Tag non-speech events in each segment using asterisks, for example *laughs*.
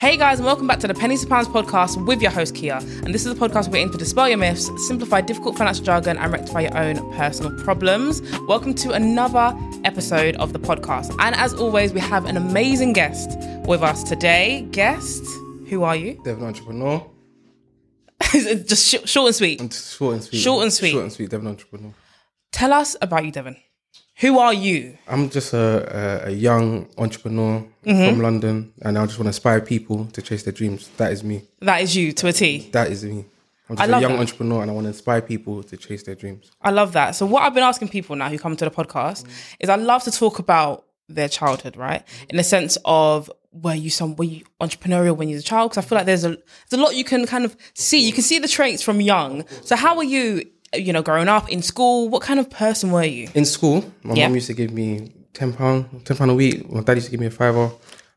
Hey guys, and welcome back to the Pennies to Pounds podcast with your host Kia. And this is a podcast where we aim to dispel your myths, simplify difficult financial jargon, and rectify your own personal problems. Welcome to another episode of the podcast. And as always, we have an amazing guest with us today. Guest, who are you? Devon Entrepreneur. *laughs* Just sh- short and sweet. Short and sweet. Short and sweet. Short and sweet, Devon Entrepreneur. Tell us about you, Devon. Who are you? I'm just a, a, a young entrepreneur Mm-hmm. from London and I just want to inspire people to chase their dreams. That is me. That is you to a T. That is me. I'm just a young that. entrepreneur and I want to inspire people to chase their dreams. I love that. So what I've been asking people now who come to the podcast is I love to talk about their childhood, right? In the sense of were you some were you entrepreneurial when you was a child? Because I feel like there's a there's a lot you can kind of see. You can see the traits from young. So how were you, you know, growing up in school? What kind of person were you? In school, my Yeah. mum used to give me ten pound, ten pound a week. My dad used to give me a fiver.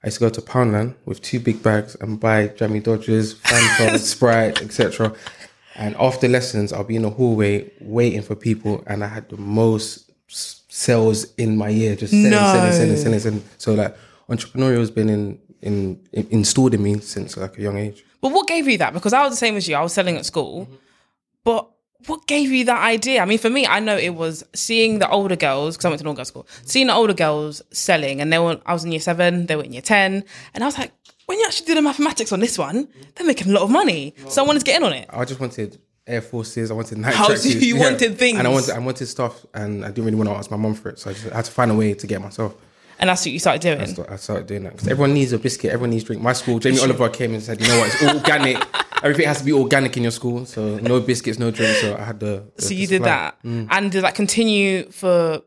I used to go to Poundland with two big bags and buy Jammy Dodgers, Fanta, *laughs* Sprite, etc. And after lessons, I'll be in the hallway waiting for people, and I had the most sales in my year, just selling, No. selling, selling, selling, selling. So like entrepreneurial has been in, in, in installed in me since like a young age. But what gave you that? Because I was the same as you. I was selling at school. Mm-hmm. But what gave you that idea? I mean, for me, I know it was seeing the older girls, because I went to an all girls school, seeing the older girls selling, and they were, I was in year seven, they were in year 10. And I was like, when you actually do the mathematics on this one, they're making a lot of money. So I wanted to get in on it. I just wanted Air Forces. I wanted Nike Oh, so tracksuits. *laughs* you wanted things. and I wanted I wanted stuff, and I didn't really want to ask my mum for it, so I just had to find a way to get myself. And that's what you started doing. So I started doing that because everyone needs a biscuit, everyone needs drink. My school, Jamie Oliver came and said, "You know what? It's organic. *laughs* Everything has to be organic in your school, so no biscuits, no drink." So I had the. the So you did that. Mm. And did that continue for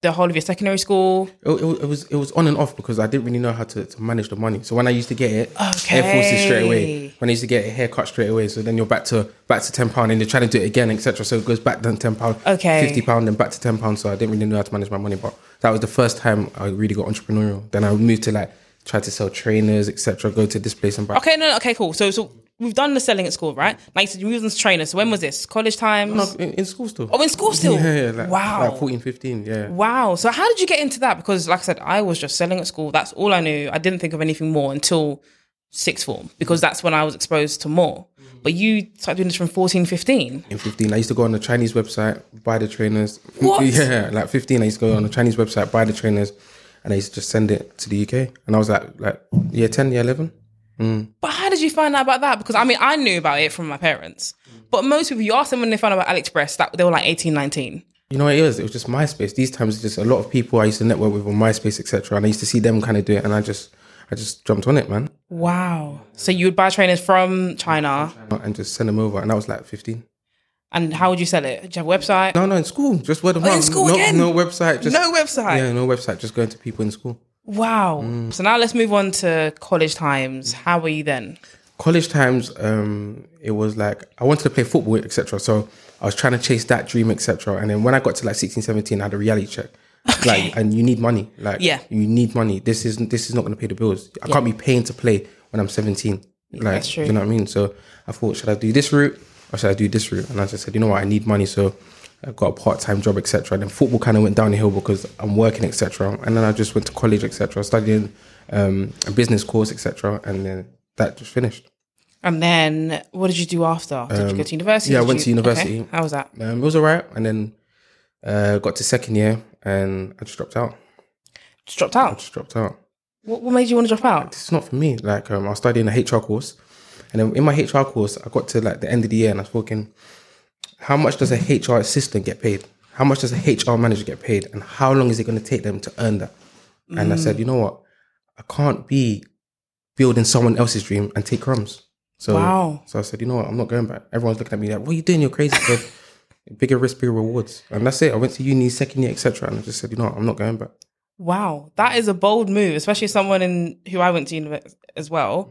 the whole of your secondary school? It, it, it was it was on and off because I didn't really know how to, to manage the money. So when I used to get it, Okay. Air Forces straight away. When I used to get a haircut straight away, so then you're back to back to ten pound, and you're trying to do it again, etc. So it goes back then ten pound, Okay. fifty pound, then back to ten pound. So I didn't really know how to manage my money, but that was the first time I really got entrepreneurial. Then I moved to like try to sell trainers, etc. Go to this place and buy. Okay, no, no, okay, cool. So, so we've done the selling at school, right? Like you said, you to trainers. So when was this? College times? No, in, in school still. Oh, in school still? Yeah, yeah, like, Wow. Like 14, 15, yeah. Wow. So how did you get into that? Because like I said, I was just selling at school. That's all I knew. I didn't think of anything more until sixth form because that's when I was exposed to more. Mm-hmm. But you started doing this from 14, 15. In 15, I used to go on the Chinese website, buy the trainers. What? *laughs* Yeah, like 15, I used to go on the Chinese website, buy the trainers, and I used to just send it to the UK. And I was like, like year 10, year 11. Mm. But how did you find out about that? Because I mean, I knew about it from my parents. But most people, you ask them when they found out about AliExpress, that they were like 18, 19. You know what it was? It was just MySpace. These times, just a lot of people I used to network with on MySpace, etc. And I used to see them kind of do it, and I just, I just jumped on it, man, Wow. So you would buy trainers from China. and just send them over. And I was like 15. And how would you sell it? Did you have a website? No, no, in school, just word of Oh, in school no, again? no website, just No website. Yeah, no website. Just going to people in school. Wow. Mm. So now let's move on to college times. How were you then? college times um it was like i wanted to play football etc so i was trying to chase that dream etc and then when i got to like 16 17 i had a reality check. *laughs* Like and you need money. Like Yeah. you need money. This is this is not going to pay the bills. I can't be paying to play when i'm 17 like That's true. you know what i mean? So i thought should i do this route or should i do this route? And i just said you know what? I need money. So I got a part-time job, etc. And then football kind of went downhill because I'm working, etc. And then I just went to college, etc. Studying um, a business course, etc. And then that just finished. And then what did you do after? Did you go to university? Um, yeah, I went you- to university. Okay. How was that? Um, it was alright, and then uh, got to second year, and I just dropped out. Just dropped out. Just dropped out. What, what made you want to drop out? It's not for me. Like um, I was studying a HR course, and then in my HR course, I got to like the end of the year, and I was thinking, how much does a HR assistant get paid? How much does a HR manager get paid? And how long is it going to take them to earn that? And I Mm. said, you know what? I can't be building someone else's dream and take crumbs. So, Wow. so I said, you know what? I'm not going back. Everyone's looking at me like, what are you doing? You're crazy. I said, *laughs* bigger risk, bigger rewards. And that's it. I went to uni second year, etc. And I just said, you know what? I'm not going back. Wow, that is a bold move, especially someone in who I went to uni as well.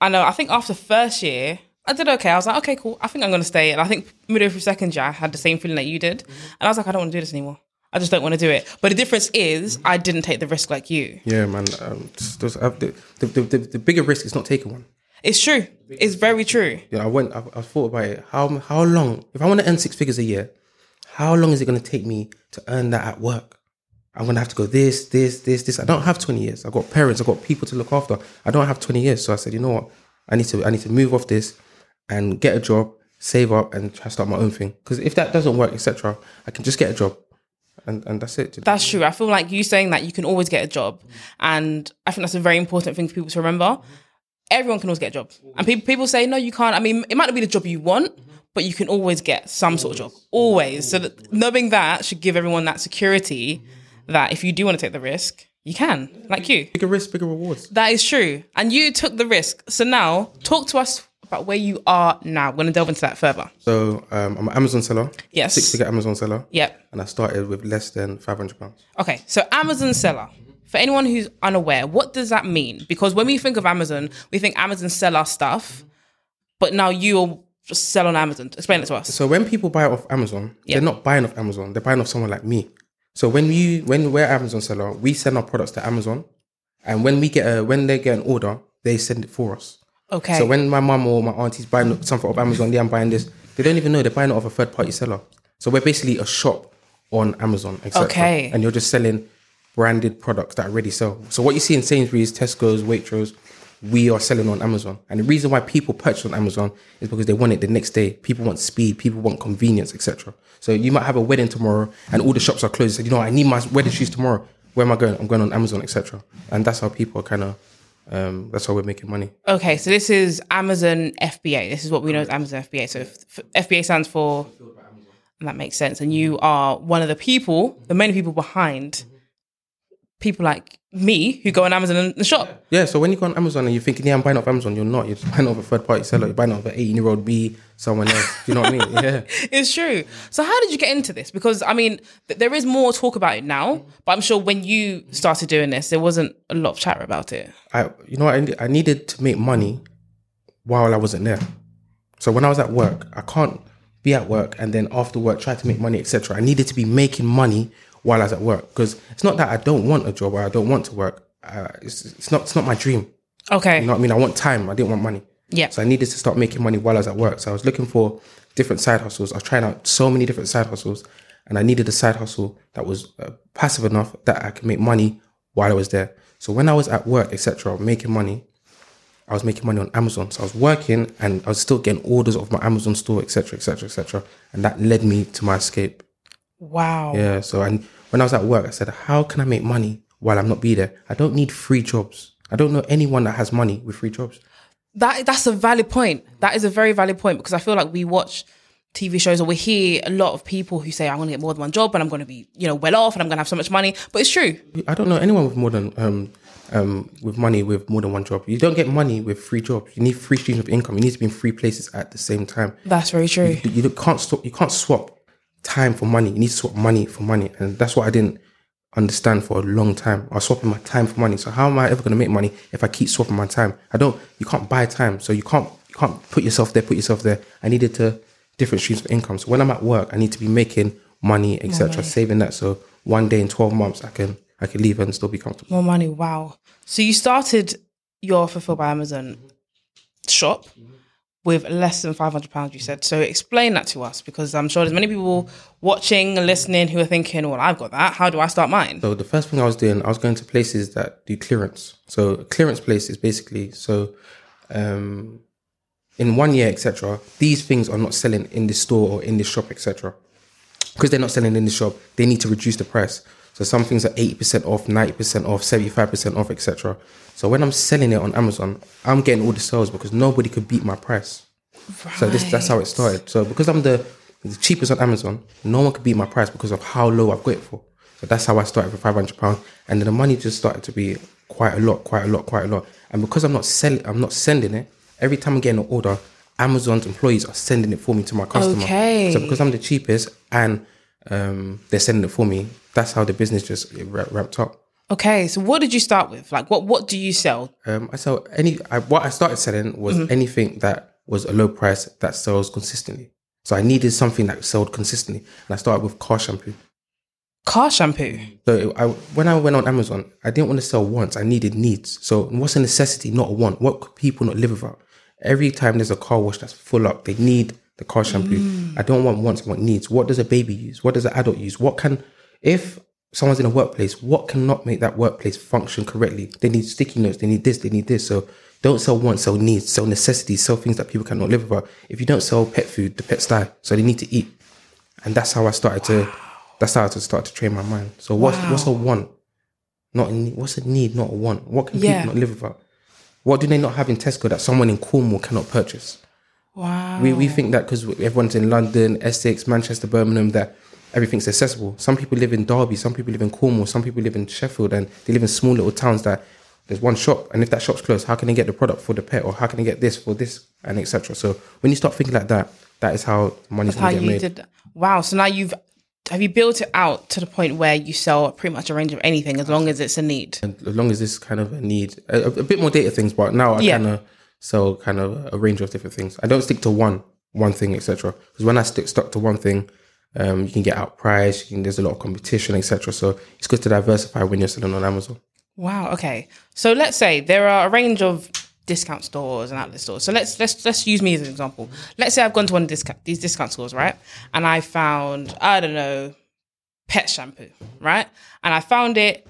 I know. I think after first year, I did okay. I was like, okay, cool. I think I'm going to stay. And I think midway through second year, I had the same feeling that you did, and I was like, I don't want to do this anymore. I just don't want to do it. But the difference is, I didn't take the risk like you. Yeah, man. Um, uh, the, the, the, the, the bigger risk is not taking one. It's true. It's very true. Yeah, I went. I, I thought about it. How how long? If I want to earn six figures a year, how long is it going to take me to earn that at work? I'm gonna have to go this, this, this, this. I don't have 20 years. I've got parents, I've got people to look after. I don't have 20 years. So I said, you know what? I need to I need to move off this and get a job, save up and try to start my own thing. Because if that doesn't work, etc., I can just get a job. And and that's it. That's true. I feel like you saying that you can always get a job. And I think that's a very important thing for people to remember. Everyone can always get a job. And people people say, no, you can't. I mean, it might not be the job you want, but you can always get some sort of job. Always. So that knowing that should give everyone that security that if you do want to take the risk, you can, like you. Bigger risk, bigger rewards. That is true. And you took the risk. So now, talk to us about where you are now. We're going to delve into that further. So um, I'm an Amazon seller. Yes. Six figure Amazon seller. Yep. And I started with less than five hundred pounds. Okay. So Amazon seller. For anyone who's unaware, what does that mean? Because when we think of Amazon, we think Amazon sell our stuff, but now you just sell on Amazon. Explain it to us. So when people buy off Amazon, Yeah. they're not buying off Amazon. They're buying off someone like me. So when you when we're Amazon seller, we send our products to Amazon, and when we get a when they get an order, they send it for us. Okay. So when my mum or my auntie's buying something off Amazon, yeah, I'm buying this. They don't even know they're buying it off a third party seller. So we're basically a shop on Amazon, etc. Okay. And you're just selling branded products that already sell. So what you see in Sainsbury's, Tesco's, Waitrose, we are selling on Amazon. And the reason why people purchase on Amazon is because they want it the next day. People want speed, people want convenience, etc. So you might have a wedding tomorrow and all the shops are closed. So, you know, I need my wedding shoes tomorrow. Where am I going? I'm going on Amazon, etc. And that's how people are kind of, um, that's how we're making money. Okay, so this is Amazon FBA. This is what we know as Amazon FBA. So FBA stands for, and that makes sense. And you are one of the people, the main people behind people like me who go on Amazon and shop. Yeah, so when you go on Amazon and you're thinking, yeah, I'm buying off Amazon, you're not. You're buying off a third party seller. You're buying off an 18 year old B, someone else. You know what I mean? *laughs* Yeah. It's true. So how did you get into this? Because I mean, th- there is more talk about it now, but I'm sure when you started doing this, there wasn't a lot of chatter about it. I, you know, what, I, I needed to make money while I wasn't there. So when I was at work, I can't be at work and then after work try to make money, etc. I needed to be making money while I was at work because it's not that I don't want a job or I don't want to work. Uh, it's, it's not. It's not my dream. Okay. You know what I mean? I want time. I didn't want money. Yeah. So I needed to start making money while I was at work. So I was looking for different side hustles. I was trying out so many different side hustles, and I needed a side hustle that was uh, passive enough that I could make money while I was there. So when I was at work, etc., making money, I was making money on Amazon. So I was working, and I was still getting orders of my Amazon store, etc., etc., etc., and that led me to my escape. Wow. Yeah. So I, when I was at work, I said, how can I make money while I'm not be there? I don't need free jobs. I don't know anyone that has money with free jobs. That that's a valid point. That is a very valid point because I feel like we watch TV shows or we hear a lot of people who say I'm going to get more than one job and I'm going to be you know well off and I'm going to have so much money. But it's true. I don't know anyone with more than um um with money with more than one job. You don't get money with free jobs. You need free streams of income. You need to be in three places at the same time. That's very true. You, you can't stop. You can't swap time for money. You need to swap money for money, and that's what I didn't understand for a long time. I was swapping my time for money. So how am I ever going to make money if I keep swapping my time? I don't. You can't buy time, so you can't. You can't put yourself there. Put yourself there. I needed to different streams of income. So when I'm at work, I need to be making money, etc., saving that. So one day in twelve months, I can I can leave and still be comfortable. More money. Wow. So you started your Fulfilled by Amazon shop mm-hmm. With less than five hundred pounds. You said. So explain that to us because I'm sure there's many people watching and listening who are thinking, "Well, I've got that. How do I start mine?" So the first thing I was doing, I was going to places that do clearance. So clearance place is basically so um in one year, etc. These things are not selling in the store or in the shop, etc. Because they're not selling in the shop, they need to reduce the price. So some things are eighty percent off, ninety percent off, seventy five percent off, etc. So when I'm selling it on Amazon, I'm getting all the sales because nobody could beat my price. So this that's how it started. So because I'm the, the cheapest on Amazon, no one could beat my price because of how low I've got it for. So that's how I started for five hundred pounds, and then the money just started to be quite a lot, quite a lot, quite a lot. And because I'm not selling, I'm not sending it. Every time I'm getting an order, Amazon's employees are sending it for me to my customer. Okay. So because I'm the cheapest and um, they're sending it for me, that's how the business just ra- ramped up. Okay. So what did you start with? Like, what what do you sell? Um, I sell any. I, what I started selling was anything that was a low price that sells consistently. So I needed something that sold consistently, and I started with car shampoo. Car shampoo. So I, when I went on Amazon, I didn't want to sell wants. I needed needs. So what's a necessity, not a want? What could people not live without? Every time there's a car wash that's full up, they need the car shampoo. I don't want wants. I want needs. What does a baby use? What does an adult use? What can if someone's in a workplace, what cannot make that workplace function correctly? They need sticky notes, they need this, they need this. So don't sell wants, sell needs, sell necessities, sell things that people cannot live without. If you don't sell pet food, the pets die. So they need to eat. And that's how I started to that's how I started to train my mind. So what's Wow. what's a want? Not a need. What's a need, not a want? What can Yeah. people not live without? What do they not have in Tesco that someone in Cornwall cannot purchase? Wow. We, we think that because everyone's in London, Essex, Manchester, Birmingham, that everything's accessible. Some people live in Derby, some people live in Cornwall, some people live in Sheffield, and they live in small little towns that there's one shop, and if that shop's closed, how can they get the product for the pet, or how can they get this for this, and etc. So when you start thinking like that, that is how money's how gonna get you made. did. Wow. So now you've have you built it out to the point where you sell pretty much a range of anything as long as it's a need. And as long as this kind of a need, a, a bit more data things, but now I Yeah. kind of sell kind of a range of different things. I don't stick to one one thing, etc. Because when I stick stuck to one thing, um, you can get outpriced. Can, there's a lot of competition, etc. So it's good to diversify when you're selling on Amazon. Wow. Okay. So let's say there are a range of discount stores and outlet stores. So let's let's let's use me as an example. Let's say I've gone to one of these discount stores, right? And I found I don't know pet shampoo, right? And I found it,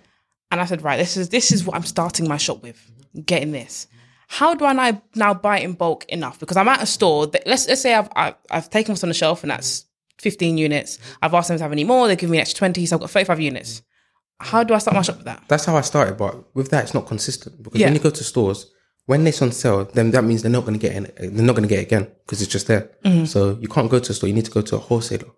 and I said, right, this is this is what I'm starting my shop with. Getting this. How do I now, now buy in bulk enough? Because I'm at a store. That, let's let's say I've, I've I've taken what's on the shelf, and that's 15 units. I've asked them to have any more. They give me an extra 20, so I've got 35 units. How do I start my shop with that? That's how I started, but with that, it's not consistent because Yeah. when you go to stores, when it's on sale, then that means they're not going to get in, they're not going to get it again because it's just there. Mm-hmm. So you can't go to a store; you need to go to a wholesaler.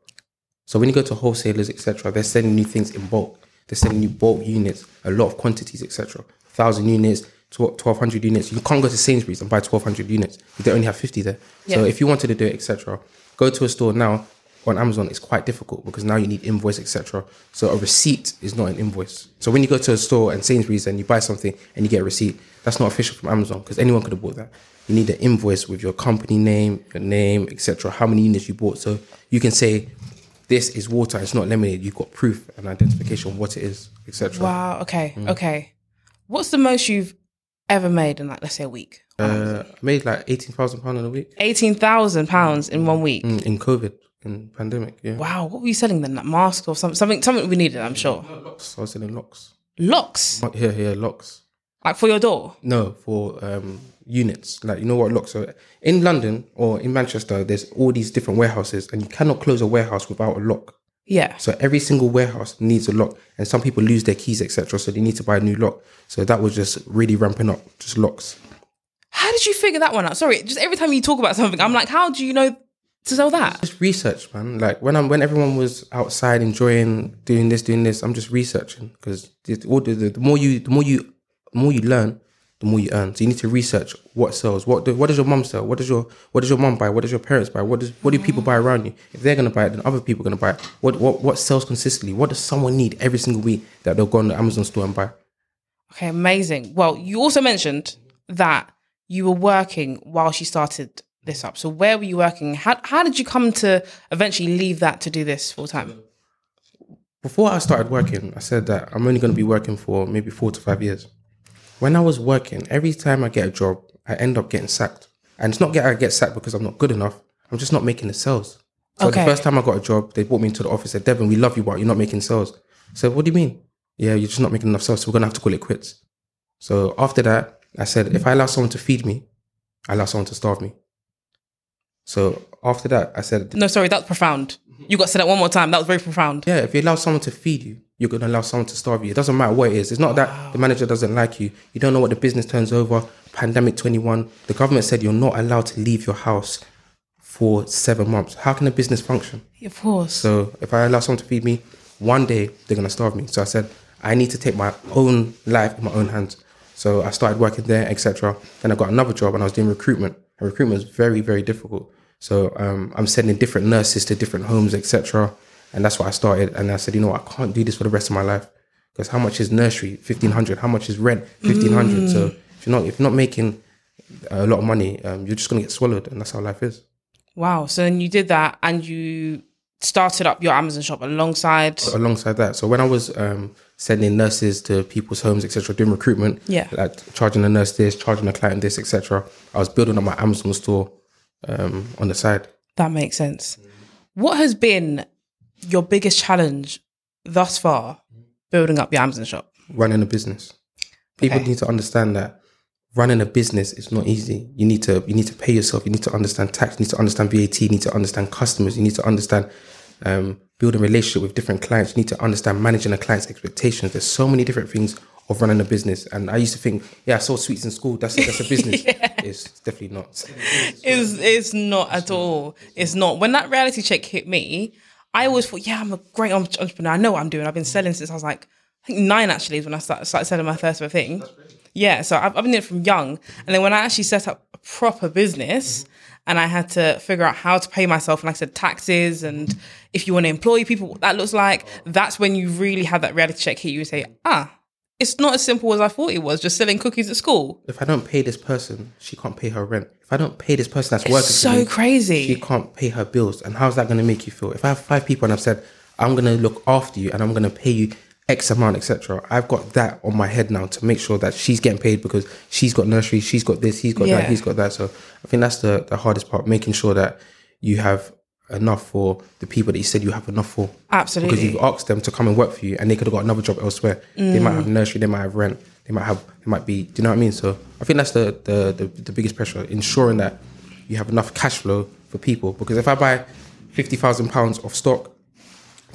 So when you go to wholesalers, etc., they're selling you things in bulk. They're selling you bulk units, a lot of quantities, etc. Thousand units, twelve hundred units. You can't go to Sainsbury's and buy twelve hundred units. They only have fifty there. So if you wanted to do it, etc., go to a store now. On Amazon, it's quite difficult because now you need invoice, etc. So a receipt is not an invoice. So when you go to a store and Sainsbury's and you buy something and you get a receipt, that's not official from Amazon because anyone could have bought that. You need an invoice with your company name, your name, etc. How many units you bought, so you can say this is water, it's not lemonade. You've got proof and identification of what it is, etc. Wow. Okay. Mm. Okay. What's the most you've ever made in like let's say a week? Uh, I made like eighteen thousand pound in a week Eighteen thousand pounds in one week. Mm, in COVID, in pandemic. Yeah, Wow. What were you selling then? Like masks or something? Something? Something we needed. I'm sure. locks. I was selling locks. Locks, here, here, locks. like for your door. No, for um, units. Like you know what locks are in London or in Manchester. There's all these different warehouses, and you cannot close a warehouse without a lock. Yeah. So every single warehouse needs a lock, and some people lose their keys, etc. So they need to buy a new lock. So that was just really ramping up, just locks. How did you figure that one out? Sorry, just every time you talk about something, I'm like, how do you know to sell that? Just research, man. Like when I'm when everyone was outside enjoying doing this, doing this, I'm just researching because all the, the, the more you the more you the more you learn, the more you earn. So you need to research what sells. What do, what does your mum sell? What does your what does your mum buy? What does your parents buy? What does what do people buy around you? If they're gonna buy it, then other people are gonna buy it. What what what sells consistently? What does someone need every single week that they'll go on the Amazon store and buy? Okay, amazing. Well, you also mentioned that you were working while she started this up. So where were you working? How how did you come to eventually leave that to do this full time? before I started working, I said that I'm only going to be working for maybe four to five years. When I was working, every time I get a job, I end up getting sacked. And it's not get I get sacked because I'm not good enough. I'm just not making the sales. So Okay. the first time I got a job, they brought me into the office. Said, "Devin, we love you, but you're not making sales." I said, "What do you mean?" Yeah, you're just not making enough sales, so we're gonna have to call it quits. So after that, I said, if I allow someone to feed me, I allow someone to starve me. So after that, I said, No, sorry, that's profound. You got to say that one more time. That was very profound. yeah, if you allow someone to feed you, you're going to allow someone to starve you. It doesn't matter what it is. It's not that the manager doesn't like you. You don't know what the business turns over. Pandemic 21, the government said you're not allowed to leave your house for seven months. How can a business function? Of course. So if I allow someone to feed me, one day they're going to starve me. So I said, I need to take my own life in my own hands. So I started working there, etc. Then I got another job and I was doing recruitment. And recruitment is very, very difficult. So um, I'm sending different nurses to different homes, etc. And that's what I started. And I said, you know, what? I can't do this for the rest of my life because how much is nursery? Fifteen hundred. How much is rent? Fifteen hundred. So if you're not if you're not making a lot of money, um, you're just gonna get swallowed, and that's how life is. Wow. So then you did that and you started up your Amazon shop alongside. alongside that. So when I was um, sending nurses to people's homes, etc., doing recruitment, Yeah. like charging a nurse this, charging a client this, etc., I was building up my Amazon store um, on the side. That makes sense. What has been your biggest challenge thus far building up your Amazon shop? running a business. People Okay. need to understand that running a business is not easy. You need to you need to pay yourself. You need to understand tax. You need to understand VAT. You need to understand customers. You need to understand um, building relationship with different clients. You need to understand managing a client's expectations. There's so many different things of running a business. And I used to think, yeah, I sold sweets in school. That's that's a *laughs* business. It's definitely not. It's it's not at all. It's not. When that reality check hit me, I always thought, yeah, I'm a great entrepreneur. I know what I'm doing. I've been selling since I was like, I think nine actually is when I started, started selling my first ever thing. Yeah, so I've, I've been doing it from young. And then when I actually set up a proper business and I had to figure out how to pay myself, and like I said, taxes and if you want to employ people, what that looks like, that's when you really have that reality check hit you and say, ah, it's not as simple as I thought it was, just selling cookies at school. If I don't pay this person, she can't pay her rent. If I don't pay this person that's working, for So me, crazy. she can't pay her bills. And how's that going to make you feel? If I have five people and I've said, I'm going to look after you and I'm going to pay you X amount, etc. I've got that on my head now to make sure that she's getting paid because she's got nursery, she's got this, he's got Yeah. that, he's got that. So I think that's the, the hardest part, making sure that you have enough for the people that you said you have enough for. Absolutely. Because you've asked them to come and work for you and they could have got another job elsewhere. They might have nursery, they might have rent, they might have they might be do you know what I mean? So I think that's the the, the, the biggest pressure, ensuring that you have enough cash flow for people. Because if I buy fifty thousand pounds of stock,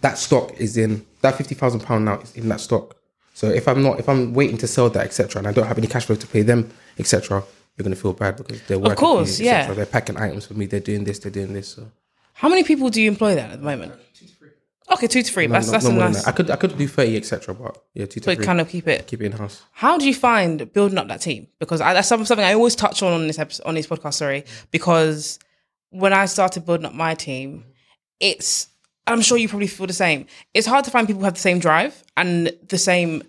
that stock is in that fifty thousand pound now is in that stock. So if I'm not if I'm waiting to sell that, etc., and I don't have any cash flow to pay them, etc., you're gonna feel bad because they're working course, for you, yeah. They're packing items for me, they're doing this, they're doing this. So How many people do you employ then at the moment? Okay, two to three. No, that's no- that's no a nice. that. I could I could do thirty, etc. But yeah, two to But three. kind of keep it. keep it in house. How do you find building up that team? Because I, that's something I always touch on on this episode, on this podcast. Sorry, because when I started building up my team, it's I'm sure you probably feel the same. It's hard to find people who have the same drive and the same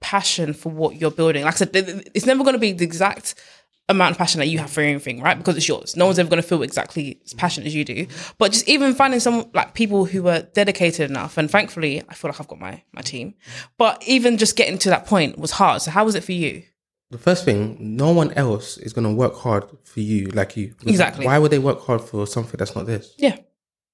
passion for what you're building. Like I said, th- th- it's never going to be the exact amount of passion that you have for anything, right? Because it's yours. No one's ever going to feel exactly as passionate as you do. But just even finding some like people who are dedicated enough, and thankfully, I feel like I've got my my team. But even just getting to that point was hard. So how was it for you? The first thing, no one else is gonna work hard for you like you. Exactly. Why would they work hard for something that's not this? Yeah.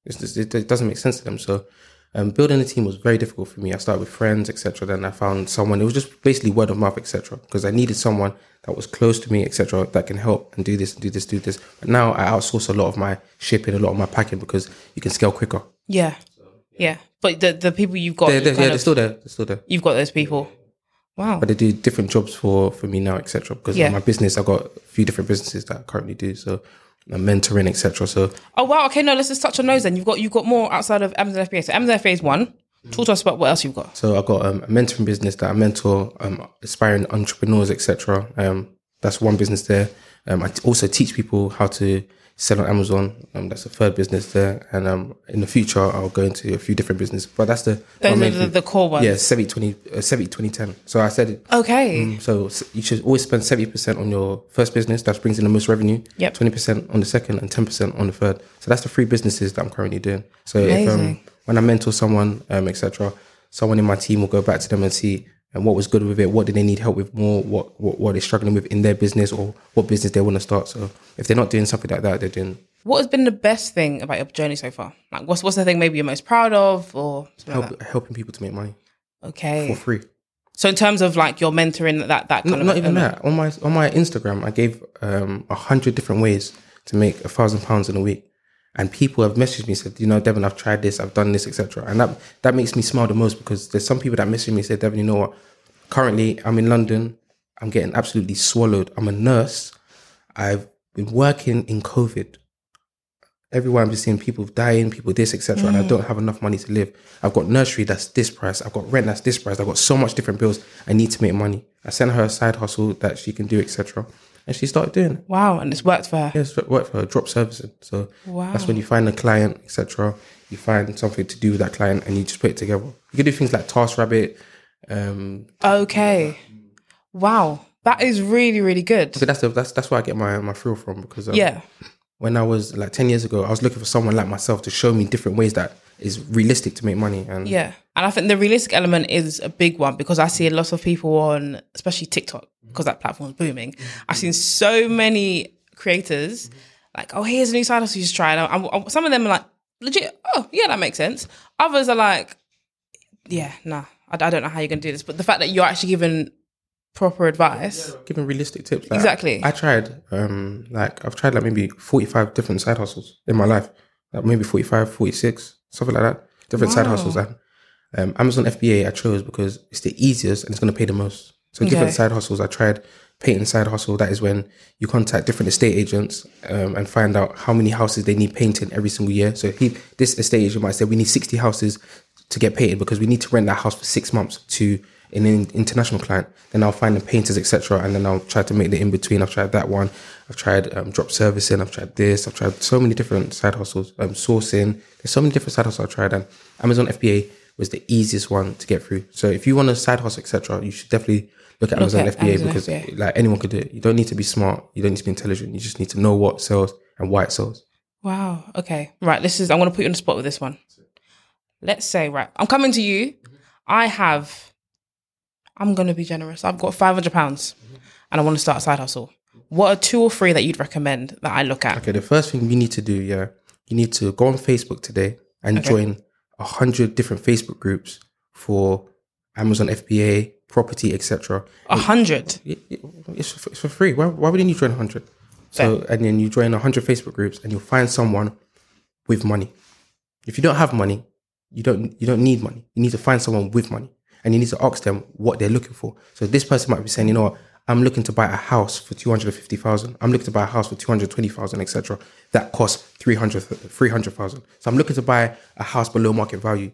It's just, it, it doesn't make sense to them. So, um, building a team was very difficult for me. I started with friends, etc. Then I found someone. It was just basically word of mouth, etc. Because I needed someone that was close to me, etc. That can help and do this, and do this, do this. But now I outsource a lot of my shipping, a lot of my packing because you can scale quicker. Yeah. Yeah. But the the people you've got, They're, they're, yeah, they're still there. They're still there. you've got those people. Wow. but they do different jobs for for me now, etc. Because Yeah. my business, I've got a few different businesses that I currently do, so mentoring, etc. So Oh wow. Okay. No. Let's just touch on those. Then you've got you've got more outside of Amazon FBA. So Amazon FBA is one. Talk to us about what else you've got. so I've got um, a mentoring business that I mentor um, aspiring entrepreneurs, etc. Um, that's one business there. Um, I t- also teach people how to sell on Amazon. Um, that's the third business there, and um, in the future I'll go into a few different businesses. But that's the Those are the, the core ones. yeah, 70 20, uh, 70 2010. So I said. Okay. So you should always spend seventy percent on your first business that brings in the most revenue. Yep. Twenty percent on the second and ten percent on the third. So that's the three businesses that I'm currently doing. So if um, when I mentor someone, um, etc., someone in my team will go back to them and see um, what was good with it, what did they need help with more, what what what they're struggling with in their business or what business they want to start. So if they're not doing something like that, they're doing What has been the best thing about your journey so far? Like, what's what's the thing maybe you're most proud of, or something like help, helping people to make money? Okay. for free. So in terms of like your mentoring, that that kind Not, of not even that. On my on my Instagram, I gave um a hundred different ways to make a thousand pounds in a week, and people have messaged me said, you know, Devin, I've tried this, I've done this, etc. And that that makes me smile the most because there's some people that message me said, say, Devin, you know what? Currently, I'm in London. I'm getting absolutely swallowed. I'm a nurse. I've been working in COVID. Everywhere I'm just seeing people dying, people this, etc. And I mm. don't have enough money to live. I've got nursery that's this price. I've got rent that's this price. I've got so much different bills. I need to make money. I sent her a side hustle that she can do, etc. And she started doing it. Wow, and it's worked for her. Yeah, it's worked for her. Drop servicing. So Wow. that's when you find a client, etc. You find something to do with that client, and you just put it together. You can do things like TaskRabbit. Um, Okay. Wow, that is really really good. so that's the, that's that's where I get my my thrill from because um, Yeah. when I was like 10 years ago, I was looking for someone like myself to show me different ways that is realistic to make money. And Yeah. And I think the realistic element is a big one because I see a lot of people on, especially TikTok, because that platform's booming. I've seen so many creators like, oh, here's a new side hustle you should try. And I'm, I'm- some of them are like, legit, oh, yeah, that makes sense. Others are like, yeah, nah, I, I don't know how you're going to do this, but the fact that you're actually giving proper advice. Giving realistic tips. Like, Exactly. I tried, um, like I've tried like maybe forty five different side hustles in my life, like maybe 45, 46, something like that. Different side hustles. And um, Amazon FBA I chose because it's the easiest and it's going to pay the most. So different side hustles. I tried painting side hustle. That is when you contact different estate agents um, and find out how many houses they need painting every single year. So he, this estate agent might say we need sixty houses to get painted because we need to rent that house for six months to an in- international client. Then I'll find the painters, etc., and then I'll try to make the in between. I've tried that one. I've tried um, drop servicing. I've tried this. I've tried so many different side hustles. Um, sourcing. There's so many different side hustles I've tried, and Amazon FBA was the easiest one to get through. So if you want a side hustle, etc., you should definitely look at Amazon at FBA Amazon because FBA. like anyone could do it. You don't need to be smart. You don't need to be intelligent. You just need to know what sells and why it sells. Wow. Okay. Right. This is. I'm going to put you on the spot with this one. Let's say, right, I'm coming to you. I have. I'm going to be generous. I've got 500 pounds, and I want to start a side hustle. What are two or three that you'd recommend that I look at? Okay, the first thing you need to do, yeah, you need to go on Facebook today and Okay. join a hundred different Facebook groups for Amazon FBA, property, etc. A hundred. It- it- It's for, it's for free. Why, why wouldn't you join a hundred? So and then you join a hundred Facebook groups and you'll find someone with money. If you don't have money, you don't you don't need money. You need to find someone with money, and you need to ask them what they're looking for. So this person might be saying, you know what, I'm looking to buy a house for two hundred fifty thousand. I'm looking to buy a house for two hundred twenty thousand, etc. That costs 300 300,000. So I'm looking to buy a house below market value.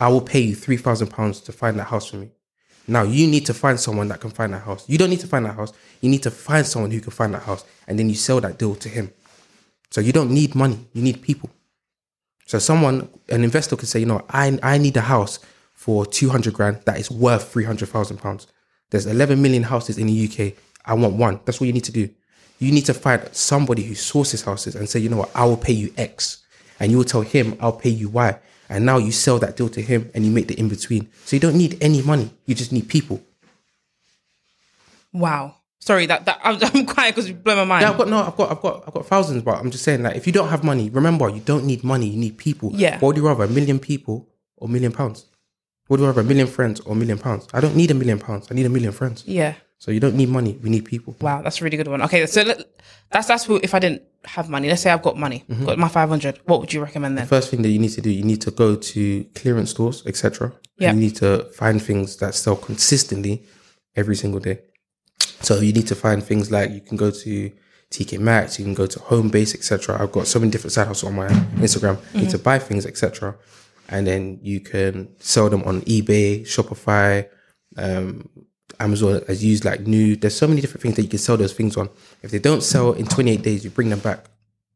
I will pay you three thousand pounds to find that house for me. Now you need to find someone that can find that house. You don't need to find that house. You need to find someone who can find that house, and then you sell that deal to him. So you don't need money. You need people. So someone, an investor could say, you know, I I need a house for two hundred grand that is worth three hundred thousand pounds. There's eleven million houses in the UK. I want one. That's what you need to do. You need to find somebody who sources houses and say, you know what, I will pay you X, and you will tell him I'll pay you Y. And now you sell that deal to him and you make the in between. So you don't need any money. You just need people. Wow. Sorry, that, that *laughs* I'm, I'm quiet because you blow my mind. Yeah, I've got no, I've got, I've got, I've got thousands, but I'm just saying that if you don't have money, remember you don't need money. You need people. Yeah. What would you rather, a million people or a million pounds? Would you rather a million friends or a million pounds? I don't need a million pounds. I need a million friends. yeah. So you don't need money. We need people. Wow, that's a really good one. Okay, so let, that's that's who, if I didn't have money. Let's say I've got money, Mm-hmm. got my 500. What would you recommend then? First thing that you need to do, you need to go to clearance stores, etc. Yeah. You need to find things that sell consistently every single day. So you need to find things like you can go to TK Maxx, you can go to Homebase, etc. I've got so many different side hustles on my Instagram. You need to buy things, etc. And then you can sell them on eBay, Shopify, um, Amazon has used like new. There's so many different things that you can sell those things on. If they don't sell in 28 days, you bring them back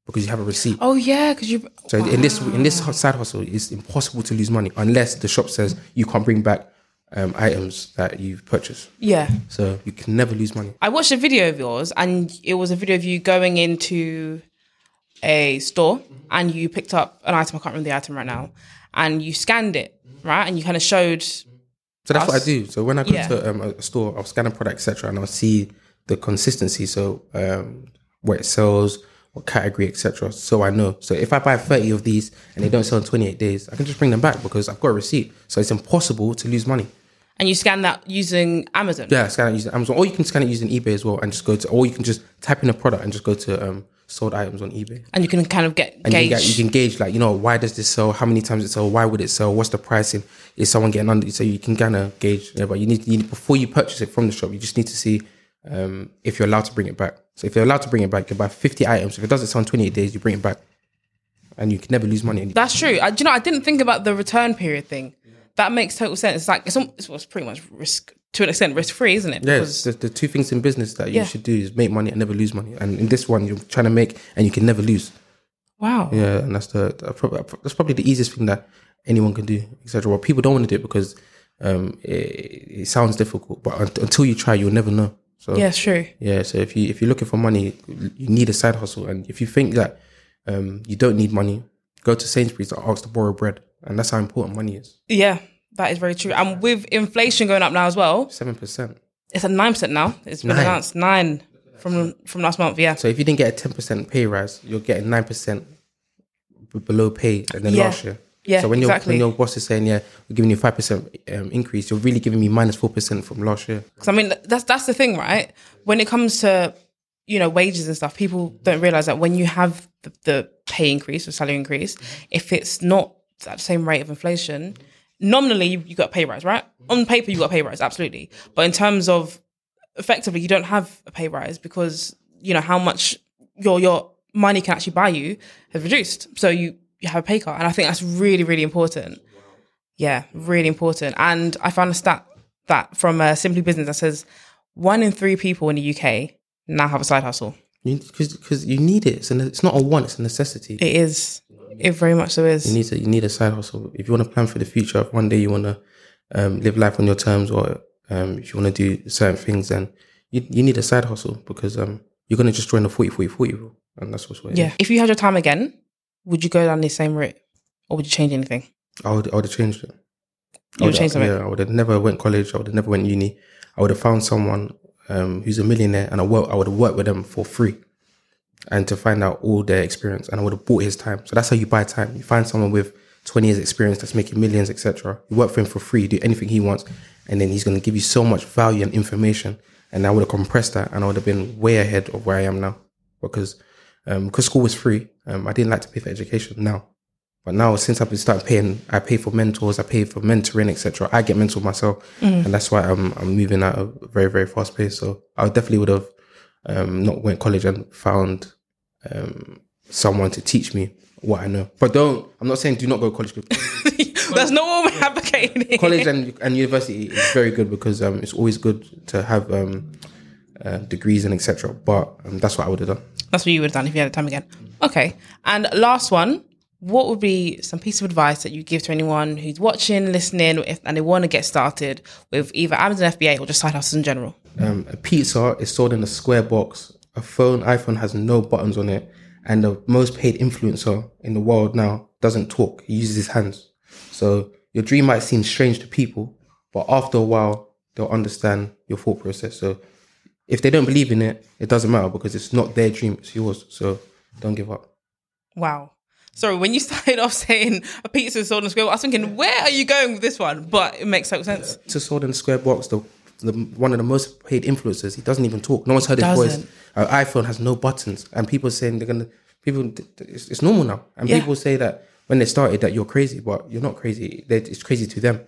because you have a receipt. Oh yeah, because you. So in this in this side hustle, it's impossible to lose money unless the shop says you can't bring back um, items that you've purchased. Yeah, So you can never lose money. I watched a video of yours, and it was a video of you going into a store, and you picked up an item. I can't remember the item right now, and you scanned it, right? And you kind of showed. So that's what I do. So when I go Yeah. to um, a store, I'll scan a product, etc., and I'll see the consistency. So um, where it sells, what category, etc. So I know. So if I buy 30 of these and they don't sell in 28 days, I can just bring them back because I've got a receipt. So it's impossible to lose money. And you scan that using Amazon. Yeah, scan it using Amazon, or you can scan it using eBay as well, and just go to, or you can just type in a product and just go to um, sold items on eBay. And you can kind of get And gauge. you, get, you can gauge like you know why does this sell? How many times it sell? Why would it sell? What's the pricing? Is someone getting under? So you can kind of gauge. Yeah, but you need, you need before you purchase it from the shop, you just need to see um, if you're allowed to bring it back. So if you're allowed to bring it back, you can buy 50 items. If it doesn't sell in 28 days, you bring it back, and you can never lose money. That's true. I, do you know? I didn't think about the return period thing. That makes total sense. It's like it's, it's, it's pretty much risk to an extent risk free, isn't it? Yeah, the, the two things in business that you Yeah. should do is make money and never lose money. And in this one, you're trying to make and you can never lose. wow. Yeah, and that's the, that's probably the easiest thing that anyone can do, etc. Well, people don't want to do it because um, it, it sounds difficult, but until you try, you'll never know. So Yeah, it's true. yeah, so if you if you're looking for money, you need a side hustle, and if you think that um, you don't need money, go to Sainsbury's and ask to borrow bread, and that's how important money is. Yeah, that is very true. And with inflation going up now as well, Seven percent. it's at nine percent now. It's been Nine. announced nine from from last month. Yeah. So if you didn't get a ten percent pay rise, you're getting nine percent below pay than Yeah. last year. Yeah, So when, exactly. your when your boss is saying, yeah, we're giving you five percent um, increase, you're really giving me minus four percent from last year. Because I mean, that's that's the thing, right? When it comes to you know wages and stuff, people don't realize that when you have the, the pay increase or salary increase, if it's not at the same rate of inflation, nominally you, you got a pay rise, right? On paper, you got a pay rise, absolutely. But in terms of effectively, you don't have a pay rise because you know how much your your money can actually buy you has reduced. So you you have a pay cut, and I think that's really really important. Yeah, really important. And I found a stat that from uh, Simply Business that says one in three people in the UK now have a side hustle. Because because you need it. It's, a, it's not a want. It's a necessity. It is. It very much so You is. need to you need a side hustle if you want to plan for the future. If one day you want to um, live life on your terms, or um, if you want to do certain things, then you you need a side hustle because um you're gonna just join the 40 40 40 rule, and that's what's what Yeah. is. If you had your time again, would you go down the same route, or would you change anything? I would I would have changed it. You would would- change something. Yeah, I would have never went college. I would have never went uni. I would have found someone um, who's a millionaire, and I work. I would have worked with them for free, and to find out all their experience, and I would have bought his time. So that's how you buy time. You find someone with twenty years experience that's making millions, etc. You work for him for free, do anything he wants, and then he's going to give you so much value and information. And I would have compressed that, and I would have been way ahead of where I am now, because um, because school was free. Um, I didn't like to pay for education now. But now, since I've been starting paying, I pay for mentors, I pay for mentoring, etc. I get mentored myself, and that's why I'm I'm moving at a very very fast pace. So I definitely would have um, not went college and found um, someone to teach me what I know. But don't. I'm not saying do not go to college. That's not what we're advocating. college and, and university is very good because um, it's always good to have um, uh, degrees and etc. But um, that's what I would have done. That's what you would have done if you had the time again. Okay. And last one, what would be some piece of advice that you give to anyone who's watching, listening, if, and they want to get started with either Amazon FBA or just side hustles in general? Um, a pizza is sold in a square box. A phone, iPhone has no buttons on it, and the most paid influencer in the world now doesn't talk. He uses his hands. So your dream might seem strange to people, but after a while, they'll understand your thought process. So if they don't believe in it, it doesn't matter because it's not their dream; it's yours. So don't give up. Wow. Sorry, when you *laughs* started off saying a pizza is sold in a square, box, I was thinking, where are you going with this one? But it makes total sense. to sold in a square box, the, the one of the most paid influencers, he doesn't even talk. No one's heard his voice. IPhone has no buttons, and people saying they're gonna. People, it's, it's normal now, and Yeah. people say that when they started that you're crazy, but you're not crazy. It's crazy to them.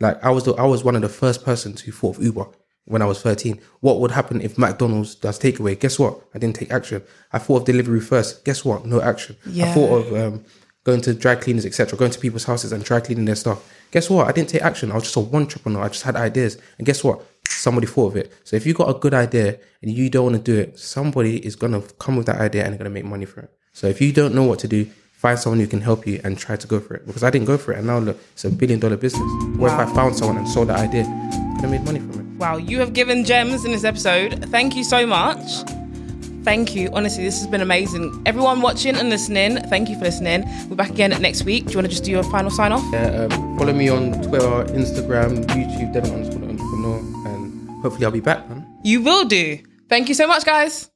Like I was, the, I was one of the first persons who thought of Uber when I was 13. What would happen if McDonald's does takeaway? Guess what? I didn't take action. I thought of delivery first. Guess what? No action. I thought of um, going to dry cleaners, etc., going to people's houses and dry cleaning their stuff. Guess what? I didn't take action. I was just a one trip entrepreneur. I just had ideas, and guess what? Somebody thought of it. So if you got a good idea and you don't want to do it, somebody is gonna come with that idea and they're gonna make money for it. So if you don't know what to do, find someone who can help you and try to go for it. Because I didn't go for it, and now look, it's a billion dollar business. What if I found someone and sold that idea? Could have made money from it. Wow, you have given gems in this episode. Thank you so much. Thank you. Honestly, this has been amazing. Everyone watching and listening, thank you for listening. We're back again next week. Do you want to just do your final sign off? Yeah, um, follow me on Twitter, Instagram, YouTube, Devon underscore entrepreneur, and hopefully I'll be back, man. You will do. Thank you so much, guys.